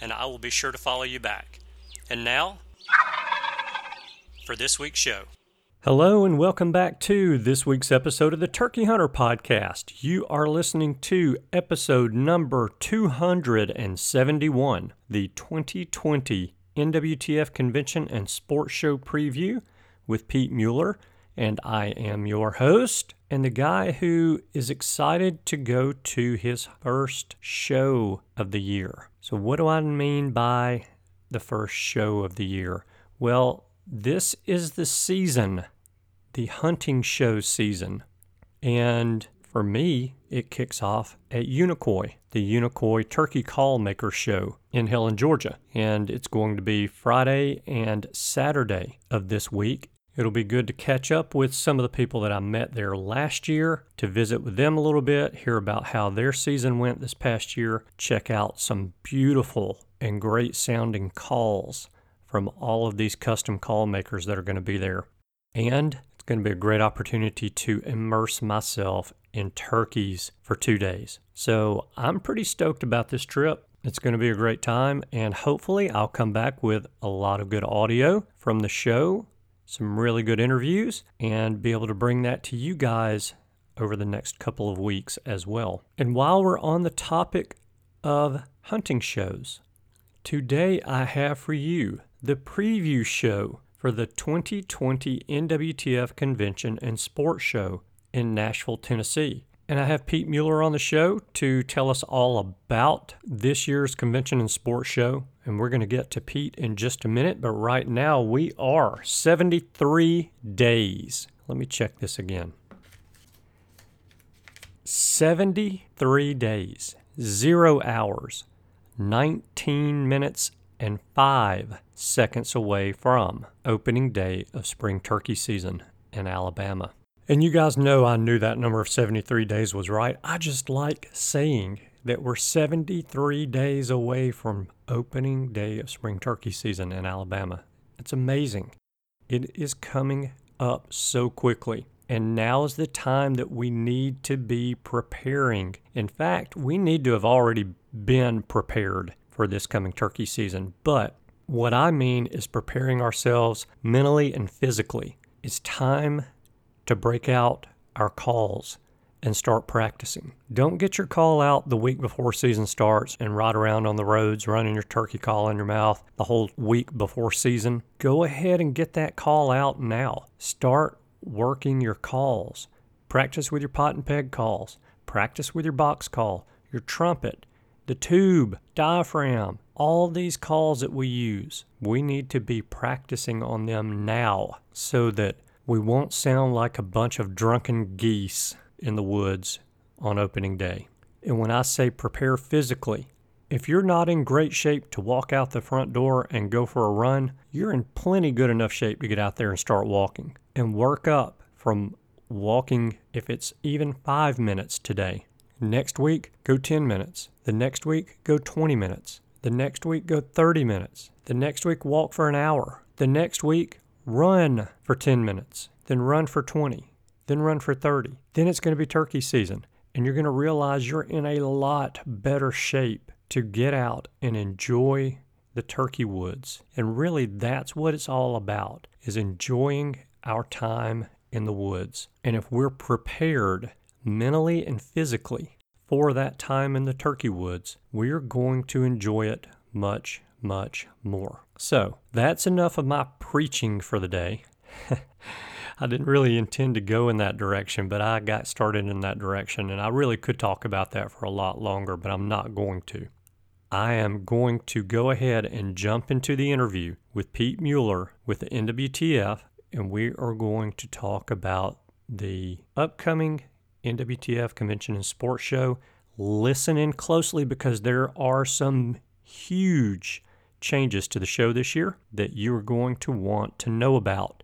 and I will be sure to follow you back. And now, for this week's show. Hello, and welcome back to this week's episode of the Turkey Hunter Podcast. You are listening to episode number 271, the 2020 NWTF Convention and Sports Show preview with Pete Muller, and I am your host and the guy who is excited to go to his first show of the year. So, what do I mean by the first show of the year? Well, this is the season, the hunting show season. And for me, it kicks off at Unicoi, the Unicoi Turkey Call Maker Show in Helen, Georgia. And it's going to be Friday and Saturday of this week. It'll be good to catch up with some of the people that I met there last year, to visit with them a little bit, hear about how their season went this past year, check out some beautiful and great sounding calls from all of these custom call makers that are going to be there. And it's going to be a great opportunity to immerse myself in turkeys for two days. So I'm pretty stoked about this trip. It's going to be a great time, and hopefully, I'll come back with a lot of good audio from the show, some really good interviews, and be able to bring that to you guys over the next couple of weeks as well. And while we're on the topic of hunting shows, today I have for you the preview show for the 2020 NWTF Convention and Sports Show in Nashville, Tennessee. And I have Pete Muller on the show to tell us all about this year's convention and sports show. And we're going to get to Pete in just a minute. But right now, we are 73 days. Let me check this again 73 days, zero hours, 19 minutes, and five seconds away from opening day of spring turkey season in Alabama. And you guys know I knew that number of 73 days was right. I just like saying that we're 73 days away from opening day of spring turkey season in Alabama. It's amazing. It is coming up so quickly. And now is the time that we need to be preparing. In fact, we need to have already been prepared for this coming turkey season. But what I mean is preparing ourselves mentally and physically. It's time to break out our calls and start practicing. Don't get your call out the week before season starts and ride around on the roads running your turkey call in your mouth the whole week before season. Go ahead and get that call out now. Start working your calls. Practice with your pot and peg calls. Practice with your box call, your trumpet, the tube, diaphragm, all these calls that we use. We need to be practicing on them now so that we won't sound like a bunch of drunken geese in the woods on opening day. And when I say prepare physically, if you're not in great shape to walk out the front door and go for a run, you're in plenty good enough shape to get out there and start walking and work up from walking if it's even five minutes today. Next week, go 10 minutes. The next week, go 20 minutes. The next week, go 30 minutes. The next week, walk for an hour. The next week, Run for 10 minutes, then run for 20, then run for 30. Then it's going to be turkey season, and you're going to realize you're in a lot better shape to get out and enjoy the turkey woods. And really that's what it's all about is enjoying our time in the woods. And if we're prepared mentally and physically for that time in the turkey woods, we're going to enjoy it much much more. So that's enough of my preaching for the day. I didn't really intend to go in that direction, but I got started in that direction, and I really could talk about that for a lot longer, but I'm not going to. I am going to go ahead and jump into the interview with Pete Muller with the NWTF, and we are going to talk about the upcoming NWTF Convention and Sports Show. Listen in closely because there are some huge changes to the show this year that you're going to want to know about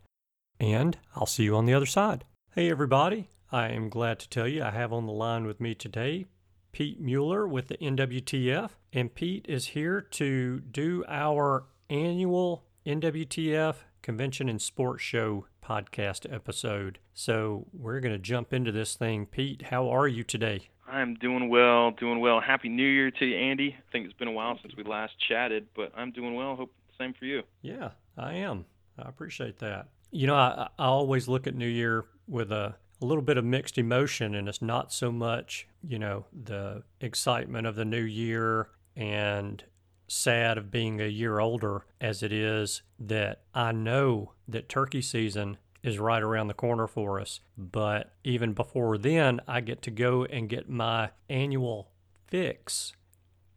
and I'll see you on the other side. Hey, everybody. I am glad to tell you I have on the line with me today Pete Muller with the NWTF. And Pete is here to do our annual NWTF Convention and Sports Show podcast episode. So we're going to jump into this thing. Pete, how are you today? I'm doing well, doing well. Happy New Year to you, Andy. I think it's been a while since we last chatted, but I'm doing well. Hope the same for you. Yeah, I am. I appreciate that. You know, I, I always look at New Year with a, a little bit of mixed emotion, and it's not so much, you know, the excitement of the new year and sad of being a year older as it is that I know that turkey season is right around the corner for us. But even before then, I get to go and get my annual fix,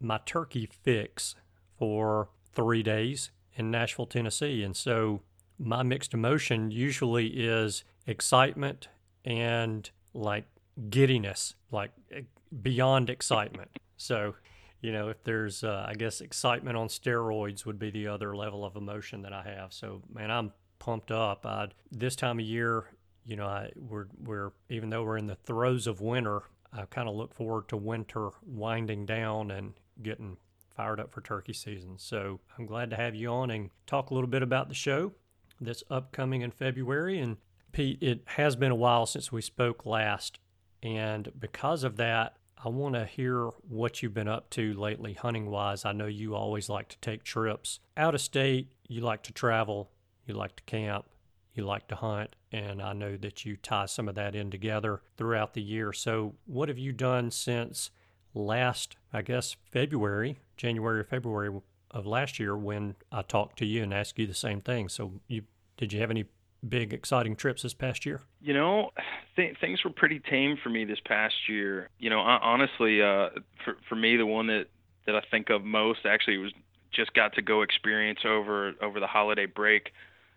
my turkey fix for three days in Nashville, Tennessee. And so my mixed emotion usually is excitement and like giddiness, like eh, beyond excitement. So, you know, if there's, uh, I guess, excitement on steroids would be the other level of emotion that I have. So, man, I'm pumped up. I, this time of year, you know, I, we're we're even though we're in the throes of winter, I kind of look forward to winter winding down and getting fired up for turkey season. So I'm glad to have you on and talk a little bit about the show that's upcoming in February. And Pete, it has been a while since we spoke last. And because of that, I want to hear what you've been up to lately, hunting wise. I know you always like to take trips out of state, you like to travel, you like to camp, you like to hunt, and I know that you tie some of that in together throughout the year. So, what have you done since last, I guess, February, January or February of last year when I talked to you and asked you the same thing. So, you did you have any big exciting trips this past year? You know, th- things were pretty tame for me this past year. You know, honestly, uh, for for me, the one that that I think of most actually was just got to go experience over over the holiday break.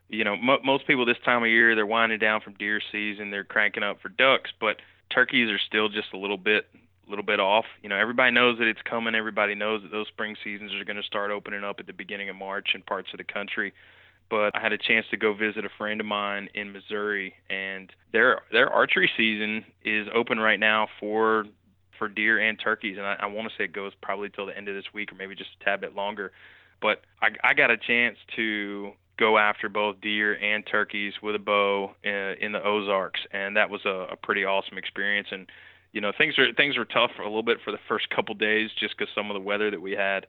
You know, mo- most people this time of year they're winding down from deer season, they're cranking up for ducks, but turkeys are still just a little bit little bit off. You know, everybody knows that it's coming. Everybody knows that those spring seasons are going to start opening up at the beginning of March in parts of the country. But I had a chance to go visit a friend of mine in Missouri, and their their archery season is open right now for for deer and turkeys, and I, I want to say it goes probably till the end of this week or maybe just a tad bit longer. But I, I got a chance to go after both deer and turkeys with a bow in, uh, in the Ozarks, and that was a, a pretty awesome experience. And you know things are things were tough a little bit for the first couple days just because some of the weather that we had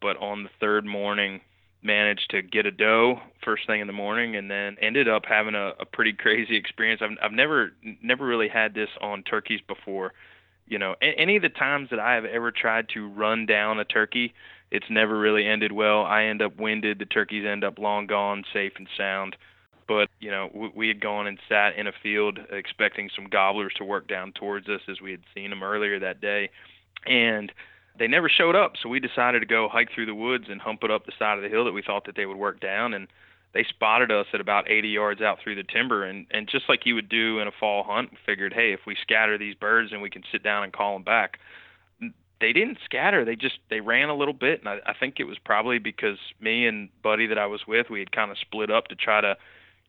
but on the third morning managed to get a doe first thing in the morning and then ended up having a, a pretty crazy experience. I've, I've never never really had this on turkeys before. You know a, any of the times that i have ever tried to run down a turkey it's never really ended well. I end up winded the turkeys end up long gone safe and sound but you know we, we had gone and sat in a field expecting some gobblers to work down towards us as we had seen them earlier that day and they never showed up so we decided to go hike through the woods and hump it up the side of the hill that we thought that they would work down and they spotted us at about 80 yards out through the timber and and just like you would do in a fall hunt figured hey if we scatter these birds and we can sit down and call them back they didn't scatter. They just they ran a little bit, and I, I think it was probably because me and Buddy that I was with, we had kind of split up to try to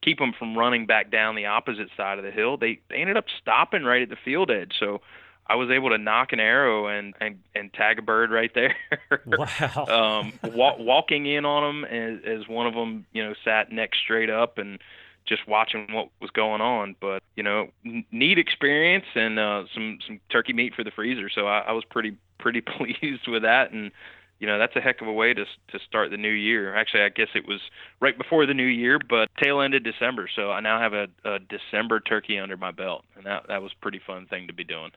keep them from running back down the opposite side of the hill. They they ended up stopping right at the field edge. So I was able to nock an arrow and and, and tag a bird right there. wow. um, wa- walking in on them as, as one of them, you know, sat neck straight up and just watching what was going on. But you know, n- neat experience and uh, some some turkey meat for the freezer. So I, I was pretty pretty pleased with that and you know that's a heck of a way to to start the new year. Actually, I guess it was right before the new year, but tail ended December, so I now have a, a December turkey under my belt, and that that was a pretty fun thing to be doing.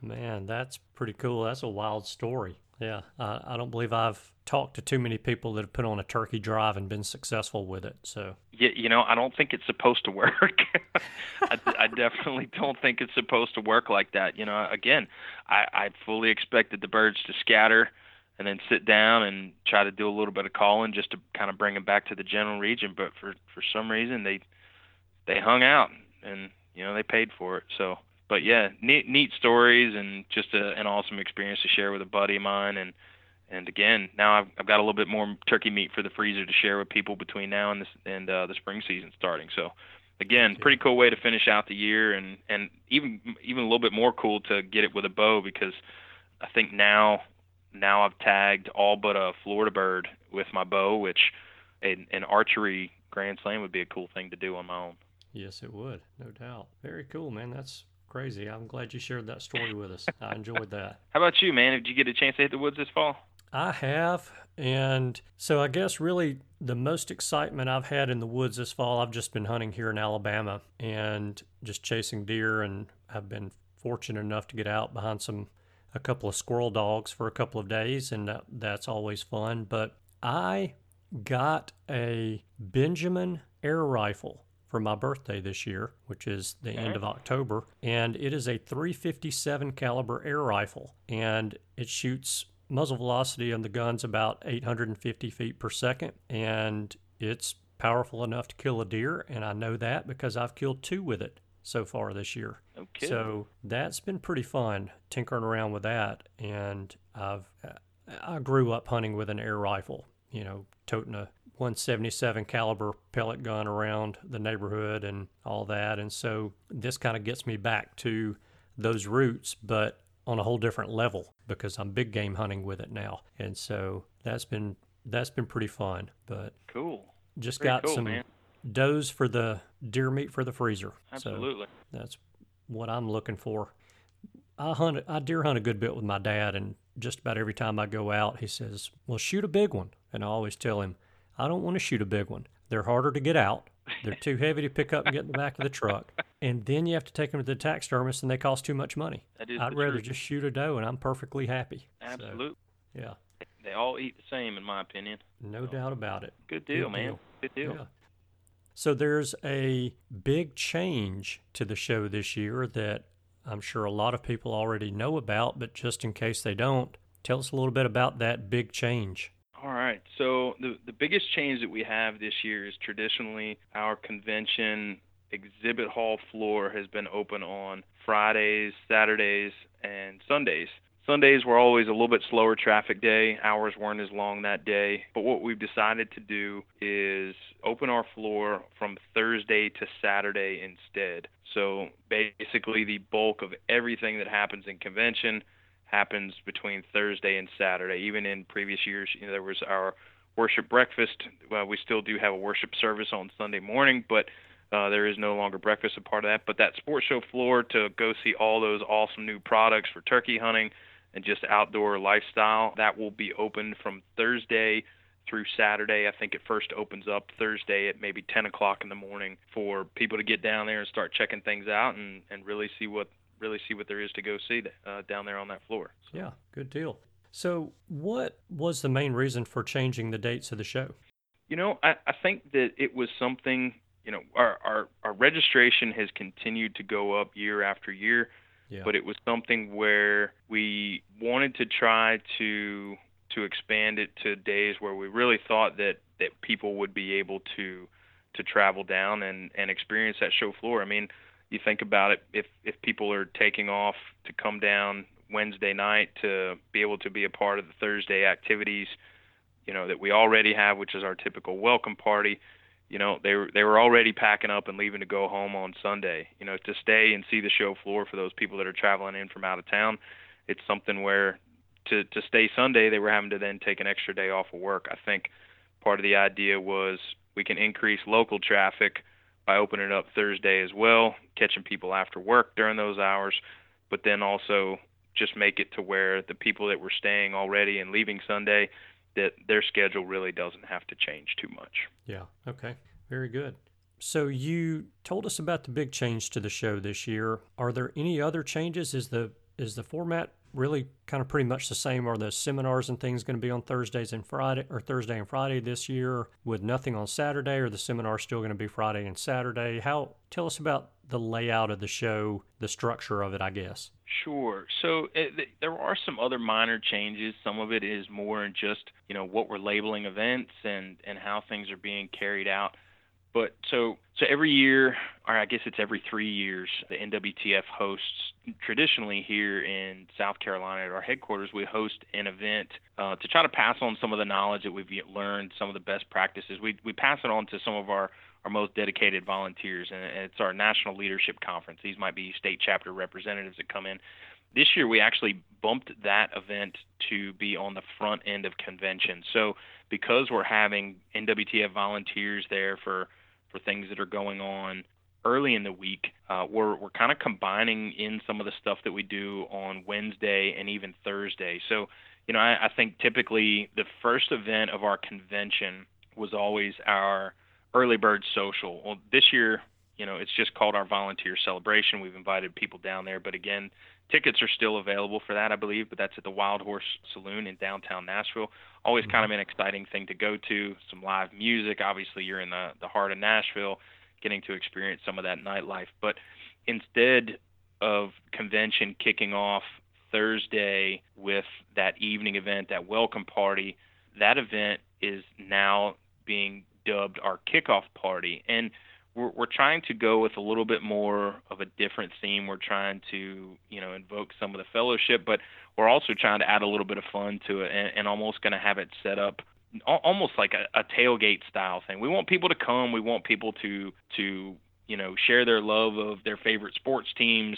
Man, that's pretty cool. That's a wild story. Yeah, uh, I don't believe I've talked to too many people that have put on a turkey drive and been successful with it. So, yeah, you know, I don't think it's supposed to work. I, I definitely don't think it's supposed to work like that. You know, again, I, I fully expected the birds to scatter and then sit down and try to do a little bit of calling just to kind of bring them back to the general region. But for for some reason, they they hung out and you know they paid for it. So but yeah, neat neat stories and just a, an awesome experience to share with a buddy of mine. And and again, now I've, I've got a little bit more turkey meat for the freezer to share with people between now and this and uh, the spring season starting. So again, pretty cool way to finish out the year, and and even even a little bit more cool to get it with a bow because I think now now I've tagged all but a Florida bird with my bow, which an, an archery grand slam would be a cool thing to do on my own. Yes, it would, no doubt. Very cool, man. That's crazy. I'm glad you shared that story with us. I enjoyed that. How about you, man? Did you get a chance to hit the woods this fall? I have. And so I guess really the most excitement I've had in the woods this fall, I've just been hunting here in Alabama and just chasing deer. And I've been fortunate enough to get out behind some, a couple of squirrel dogs for a couple of days. And that, that's always fun. But I got a Benjamin air rifle for my birthday this year, which is the end of October, and it is a 357 caliber air rifle, and it shoots muzzle velocity on the guns about 850 feet per second, and it's powerful enough to kill a deer, and I know that because I've killed two with it so far this year. Okay. So that's been pretty fun tinkering around with that, and I've I grew up hunting with an air rifle, you know, toting a 177 caliber pellet gun around the neighborhood and all that. And so this kind of gets me back to those roots, but on a whole different level because I'm big game hunting with it now. And so that's been that's been pretty fun. But cool. Just got cool, some man. does for the deer meat for the freezer. Absolutely. So that's what I'm looking for. I hunt I deer hunt a good bit with my dad and just about every time I go out he says, "Well, shoot a big one." And I always tell him, I don't want to shoot a big one. They're harder to get out. They're too heavy to pick up and get in the back of the truck. And then you have to take them to the taxidermist and they cost too much money. I'd rather truth. just shoot a doe and I'm perfectly happy. Absolutely. So, yeah. They all eat the same, in my opinion. No so, doubt about it. Good deal, good man. Deal. Good deal. Yeah. So there's a big change to the show this year that I'm sure a lot of people already know about, but just in case they don't, tell us a little bit about that big change. All right. So the the biggest change that we have this year is traditionally our convention exhibit hall floor has been open on Fridays, Saturdays, and Sundays. Sundays were always a little bit slower traffic day. Hours weren't as long that day. But what we've decided to do is open our floor from Thursday to Saturday instead. So basically, the bulk of everything that happens in convention happens between Thursday and Saturday. Even in previous years, you know, there was our worship breakfast. Well, we still do have a worship service on Sunday morning, but uh, there is no longer breakfast a part of that. But that sports show floor to go see all those awesome new products for turkey hunting and just outdoor lifestyle, that will be open from Thursday through Saturday. I think it first opens up Thursday at maybe 10 o'clock in the morning for people to get down there and start checking things out and, and really see what really see what there is to go see uh, down there on that floor. So. Yeah, good deal. So, what was the main reason for changing the dates of the show? You know, I, I think that it was something. You know, our, our our registration has continued to go up year after year, yeah. but it was something where we wanted to try to to expand it to days where we really thought that that people would be able to to travel down and and experience that show floor. I mean, you think about it, if if people are taking off to come down Wednesday night to be able to be a part of the Thursday activities, you know that we already have, which is our typical welcome party. You know they were they were already packing up and leaving to go home on Sunday. You know to stay and see the show floor for those people that are traveling in from out of town. It's something where to to stay Sunday they were having to then take an extra day off of work. I think part of the idea was we can increase local traffic by opening it up Thursday as well, catching people after work during those hours, but then also just make it to where the people that were staying already and leaving Sunday that their schedule really doesn't have to change too much. Yeah, okay. Very good. So you told us about the big change to the show this year. Are there any other changes? Is the is the format really kind of pretty much the same? Are the seminars and things going to be on Thursdays and Friday, or Thursday and Friday this year, with nothing on Saturday, or the seminar still going to be Friday and Saturday? How tell us about the layout of the show, the structure of it, I guess. Sure. So it, there are some other minor changes. Some of it is more in just you know what we're labeling events and and how things are being carried out. But so so every year, or I guess it's every three years, the NWTF hosts traditionally here in South Carolina at our headquarters. We host an event uh, to try to pass on some of the knowledge that we've learned, some of the best practices. We we pass it on to some of our our most dedicated volunteers, and it's our national leadership conference. These might be state chapter representatives that come in. This year, we actually bumped that event to be on the front end of convention. So, because we're having NWTF volunteers there for for things that are going on early in the week, uh, we're we're kind of combining in some of the stuff that we do on Wednesday and even Thursday. So, you know, I, I think typically the first event of our convention was always our early bird social. Well, this year, you know, it's just called our volunteer celebration. We've invited people down there, but again, tickets are still available for that, I believe. But that's at the Wild Horse Saloon in downtown Nashville. Always kind of mm-hmm. an exciting thing to go to. Some live music. Obviously, you're in the the heart of Nashville, getting to experience some of that nightlife. But instead of convention kicking off Thursday with that evening event, that welcome party, that event is now being dubbed our kickoff party. And we're, we're trying to go with a little bit more of a different theme. We're trying to, you know, invoke some of the fellowship, but we're also trying to add a little bit of fun to it and, and almost going to have it set up almost like a, a tailgate style thing. We want people to come. We want people to to you know share their love of their favorite sports teams,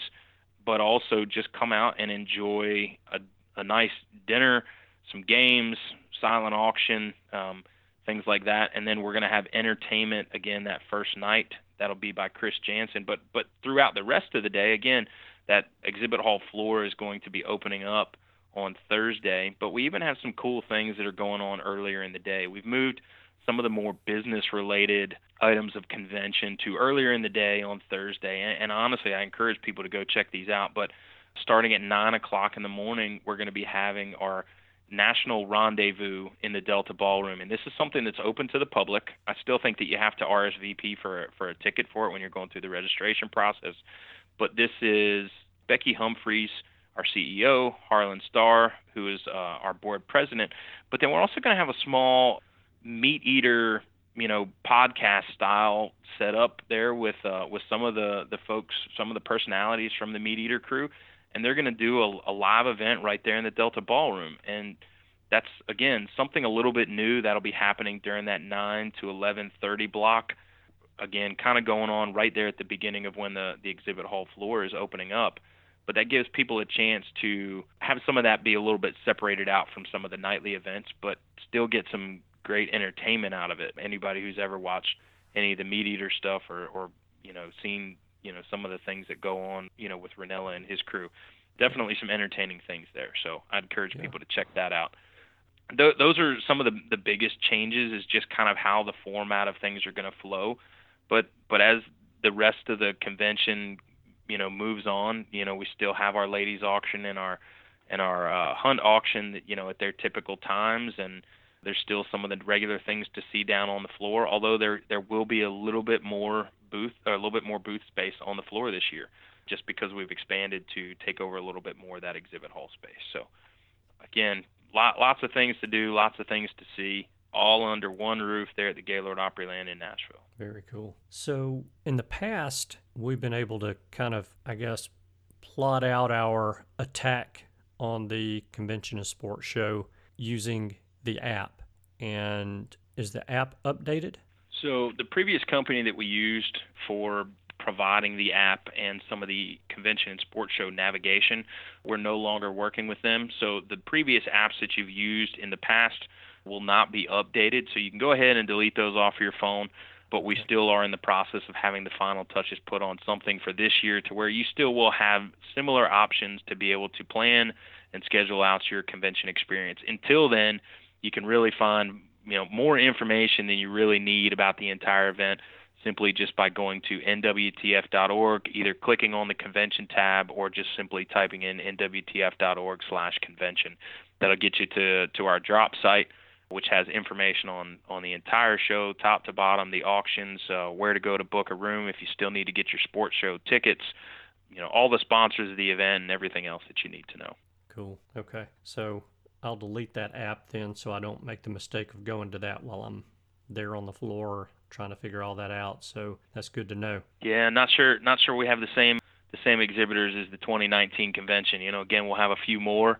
but also just come out and enjoy a, a nice dinner, some games, silent auction. Um, things like that. And then we're going to have entertainment again that first night. That'll be by Chris Janson. But but throughout the rest of the day, again, that exhibit hall floor is going to be opening up on Thursday. But we even have some cool things that are going on earlier in the day. We've moved some of the more business related items of convention to earlier in the day on Thursday. And, and honestly, I encourage people to go check these out. But starting at nine o'clock in the morning, we're going to be having our national rendezvous in the Delta Ballroom, and this is something that's open to the public. I still think that you have to RSVP for for a ticket for it when you're going through the registration process. But this is Becky Humphries, our CEO, Harlan Starr, who is uh, our board president. But then we're also going to have a small MeatEater, you know, podcast style set up there with uh, with some of the the folks, some of the personalities from the MeatEater crew and they're going to do a, a live event right there in the Delta Ballroom. And that's again something a little bit new that'll be happening during that 9 to 11:30 block. Again, kind of going on right there at the beginning of when the the exhibit hall floor is opening up. But that gives people a chance to have some of that be a little bit separated out from some of the nightly events, but still get some great entertainment out of it. Anybody who's ever watched any of the MeatEater stuff or, or you know seen you know some of the things that go on you know with Rinella and his crew. Definitely some entertaining things there. So I'd encourage yeah. people to check that out. Th- those are some of the the biggest changes. Is just kind of how the format of things are going to flow. But but as the rest of the convention you know moves on, you know we still have our ladies auction and our and our uh, hunt auction that you know at their typical times and there's still some of the regular things to see down on the floor although there there will be a little bit more booth, a little bit more booth space on the floor this year, just because we've expanded to take over a little bit more of that exhibit hall space. So, again, lot, lots of things to do, lots of things to see, all under one roof there at the Gaylord Opryland in Nashville. Very cool. So, in the past, we've been able to kind of, I guess, plot out our attack on the convention and sports show using the app. And is the app updated? So the previous company that we used for providing the app and some of the convention and sports show navigation, we're no longer working with them. So the previous apps that you've used in the past will not be updated. So you can go ahead and delete those off your phone. But we still are in the process of having the final touches put on something for this year to where you still will have similar options to be able to plan and schedule out your convention experience. Until then, you can really find you know more information than you really need about the entire event simply just by going to nwtf.org, either clicking on the convention tab or just simply typing in nwtf.org/convention. That'll get you to to our drop site, which has information on on the entire show, top to bottom, the auctions, uh, where to go to book a room if you still need to get your sports show tickets, you know, all the sponsors of the event and everything else that you need to know. Cool. Okay. So I'll delete that app then so I don't make the mistake of going to that while I'm there on the floor trying to figure all that out. So that's good to know. Yeah, not sure not sure we have the same the same exhibitors as the 2019 convention. You know, again, we'll have a few more,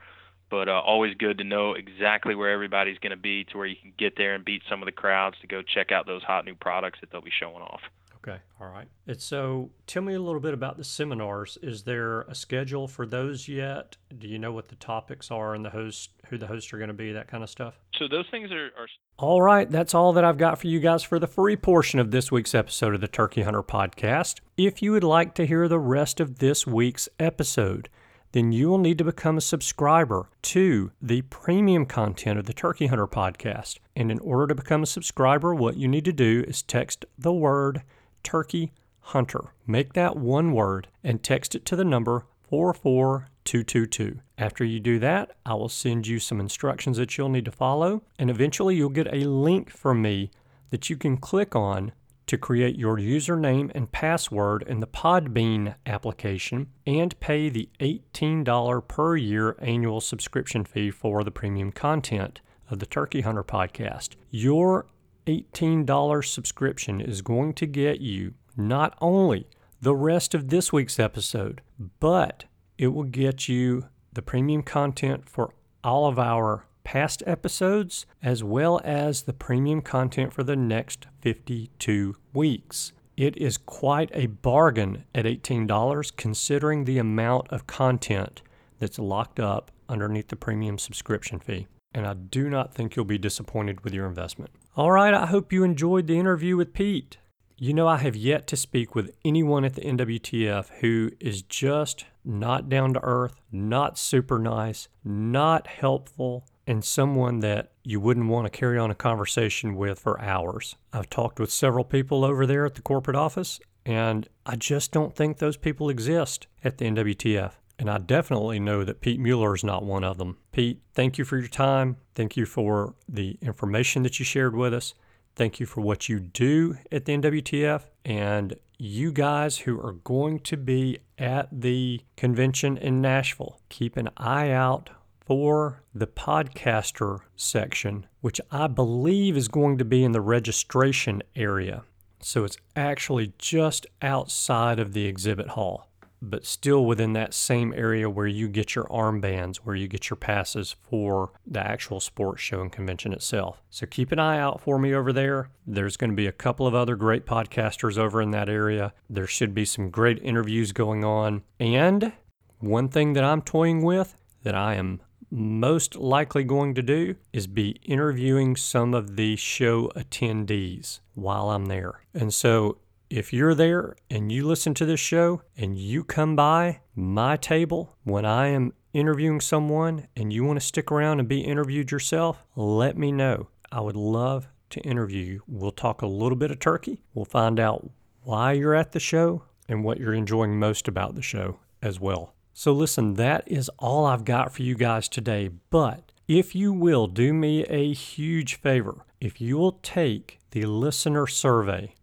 but uh, always good to know exactly where everybody's going to be to where you can get there and beat some of the crowds to go check out those hot new products that they'll be showing off. Okay. All right. And so tell me a little bit about the seminars. Is there a schedule for those yet? Do you know what the topics are and the host, who the hosts are going to be, that kind of stuff? So those things are, are. All right. That's all that I've got for you guys for the free portion of this week's episode of the Turkey Hunter podcast. If you would like to hear the rest of this week's episode, then you will need to become a subscriber to the premium content of the Turkey Hunter podcast. And in order to become a subscriber, what you need to do is text the word Turkey Hunter. Make that one word and text it to the number 44222. After you do that, I will send you some instructions that you'll need to follow, and eventually you'll get a link from me that you can click on to create your username and password in the Podbean application and pay the $18 per year annual subscription fee for the premium content of the Turkey Hunter podcast. Your $18 subscription is going to get you not only the rest of this week's episode, but it will get you the premium content for all of our past episodes, as well as the premium content for the next 52 weeks. It is quite a bargain at $18 considering the amount of content that's locked up underneath the premium subscription fee. And I do not think you'll be disappointed with your investment. All right, I hope you enjoyed the interview with Pete. You know, I have yet to speak with anyone at the NWTF who is just not down to earth, not super nice, not helpful, and someone that you wouldn't want to carry on a conversation with for hours. I've talked with several people over there at the corporate office, and I just don't think those people exist at the NWTF. And I definitely know that Pete Muller is not one of them. Pete, thank you for your time. Thank you for the information that you shared with us. Thank you for what you do at the NWTF. And you guys who are going to be at the convention in Nashville, keep an eye out for the podcaster section, which I believe is going to be in the registration area. So it's actually just outside of the exhibit hall but still within that same area where you get your armbands, where you get your passes for the actual sports show and convention itself. So keep an eye out for me over there. There's going to be a couple of other great podcasters over in that area. There should be some great interviews going on. And one thing that I'm toying with that I am most likely going to do is be interviewing some of the show attendees while I'm there. And so if you're there and you listen to this show and you come by my table when I am interviewing someone and you want to stick around and be interviewed yourself, let me know. I would love to interview you. We'll talk a little bit of turkey. We'll find out why you're at the show and what you're enjoying most about the show as well. So, listen, that is all I've got for you guys today. But if you will do me a huge favor, if you will take the listener survey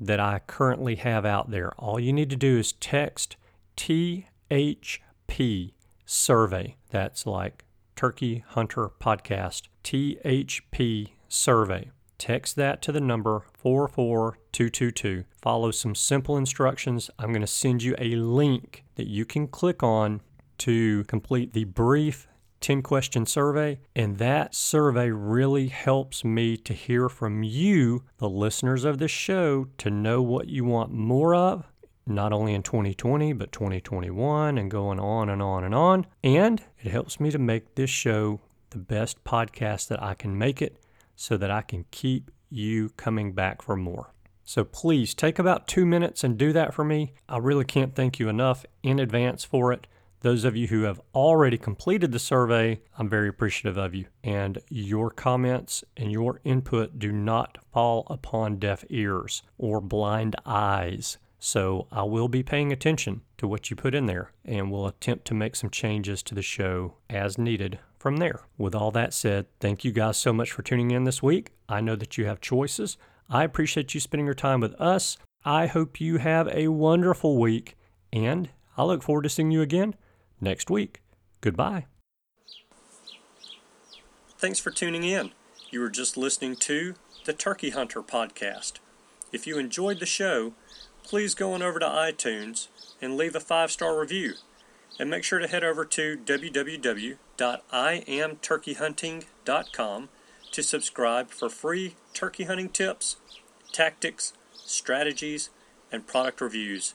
that I currently have out there. All you need to do is text THP survey. That's like Turkey Hunter Podcast, THP survey. Text that to the number 44222. Follow some simple instructions. I'm going to send you a link that you can click on to complete the brief 10 question survey. And that survey really helps me to hear from you, the listeners of this show, to know what you want more of, not only in 2020, but 2021 and going on and on and on. And it helps me to make this show the best podcast that I can make it so that I can keep you coming back for more. So please take about two minutes and do that for me. I really can't thank you enough in advance for it. Those of you who have already completed the survey, I'm very appreciative of you. And your comments and your input do not fall upon deaf ears or blind eyes. So I will be paying attention to what you put in there and will attempt to make some changes to the show as needed from there. With all that said, thank you guys so much for tuning in this week. I know that you have choices. I appreciate you spending your time with us. I hope you have a wonderful week, and I look forward to seeing you again next week. Goodbye. Thanks for tuning in. You were just listening to the Turkey Hunter podcast. If you enjoyed the show, please go on over to iTunes and leave a five star review. And make sure to head over to www.iamturkeyhunting.com to subscribe for free turkey hunting tips, tactics, strategies, and product reviews